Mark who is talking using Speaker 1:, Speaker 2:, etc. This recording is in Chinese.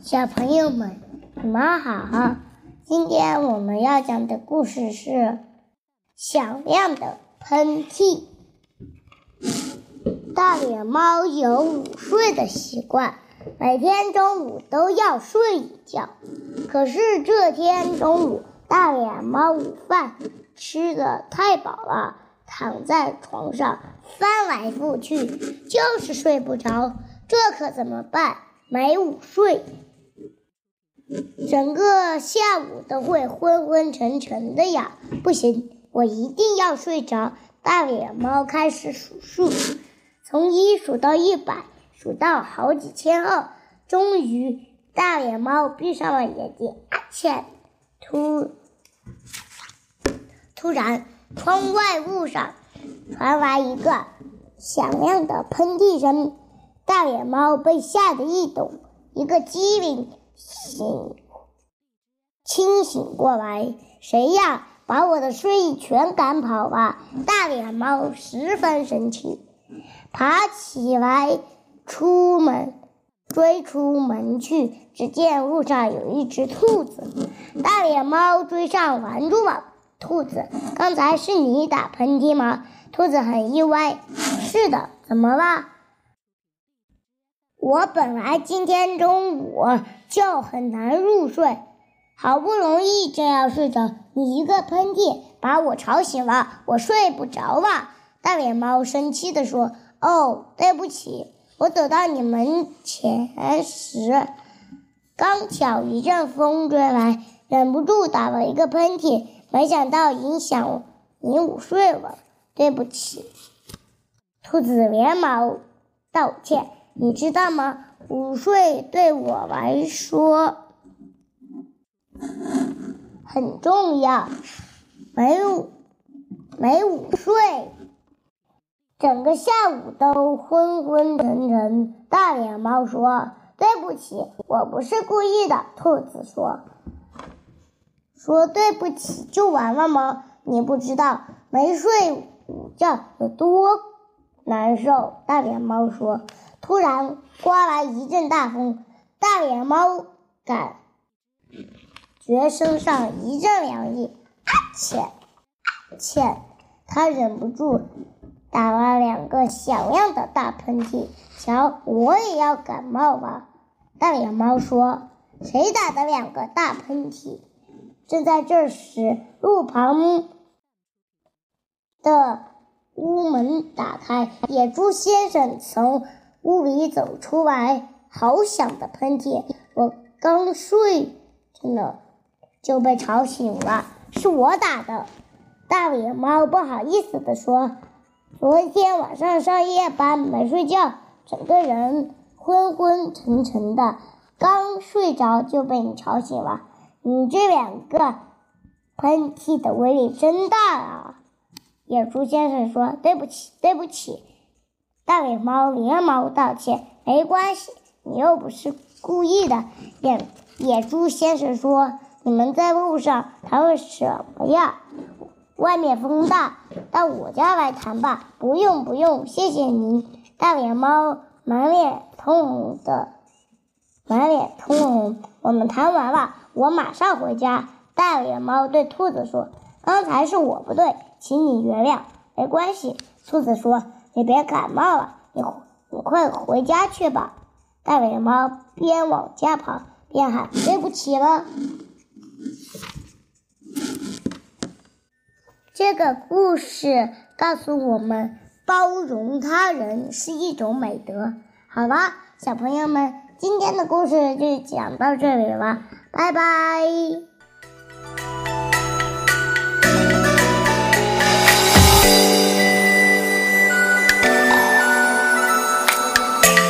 Speaker 1: 小朋友们，你们好！今天我们要讲的故事是响亮的喷嚏。大脸猫有午睡的习惯，每天中午都要睡一觉。可是这天中午，大脸猫午饭吃的太饱了，躺在床上翻来覆去，就是睡不着。这可怎么办？没午睡，整个下午都会昏昏沉沉的呀！不行，我一定要睡着。大脸猫开始数数，从一数到一百，数到好几千后，终于大脸猫闭上了眼睛。啊切！突突然，窗外屋上传来一个响亮的喷嚏声。大脸猫被吓得一抖，一个机灵醒清醒过来，谁呀？把我的睡意全赶跑了！大脸猫十分生气，爬起来出门追出门去。只见路上有一只兔子，大脸猫追上拦住了兔子。刚才是你打喷嚏吗？兔子很意外。是的，怎么了？我本来今天中午就很难入睡，好不容易正要睡着，你一个喷嚏把我吵醒了，我睡不着了。大脸猫生气地说：“哦，对不起，我走到你门前时，刚巧一阵风吹来，忍不住打了一个喷嚏，没想到影响你午睡了，对不起。”兔子连忙道歉。你知道吗？午睡对我来说很重要。没午没午睡，整个下午都昏昏沉沉。大脸猫说：“对不起，我不是故意的。”兔子说：“说对不起就完了吗？你不知道没睡午觉有多难受。”大脸猫说。突然刮来一阵大风，大脸猫感觉身上一阵凉意，啊切，啊切，它忍不住打了两个响亮的大喷嚏。瞧，我也要感冒了。大脸猫说：“谁打的两个大喷嚏？”正在这时，路旁的屋门打开，野猪先生从。屋里走出来，好响的喷嚏！我刚睡着，就被吵醒了，是我打的。大脸猫不好意思地说：“昨天晚上上夜班没睡觉，整个人昏昏沉沉的，刚睡着就被你吵醒了。你这两个喷嚏的威力真大啊！”野猪先生说：“对不起，对不起。”大脸猫连忙道歉：“没关系，你又不是故意的。”野野猪先生说：“你们在路上谈论什么呀？外面风大，到我家来谈吧。”“不用，不用，谢谢您。”大脸猫满脸通红的，满脸通红。我们谈完了，我马上回家。大脸猫对兔子说：“刚才是我不对，请你原谅。”“没关系。”兔子说。你别感冒了，你你快回家去吧。大脸猫边往家跑边喊：“对不起了。”这个故事告诉我们，包容他人是一种美德。好了，小朋友们，今天的故事就讲到这里了，拜拜。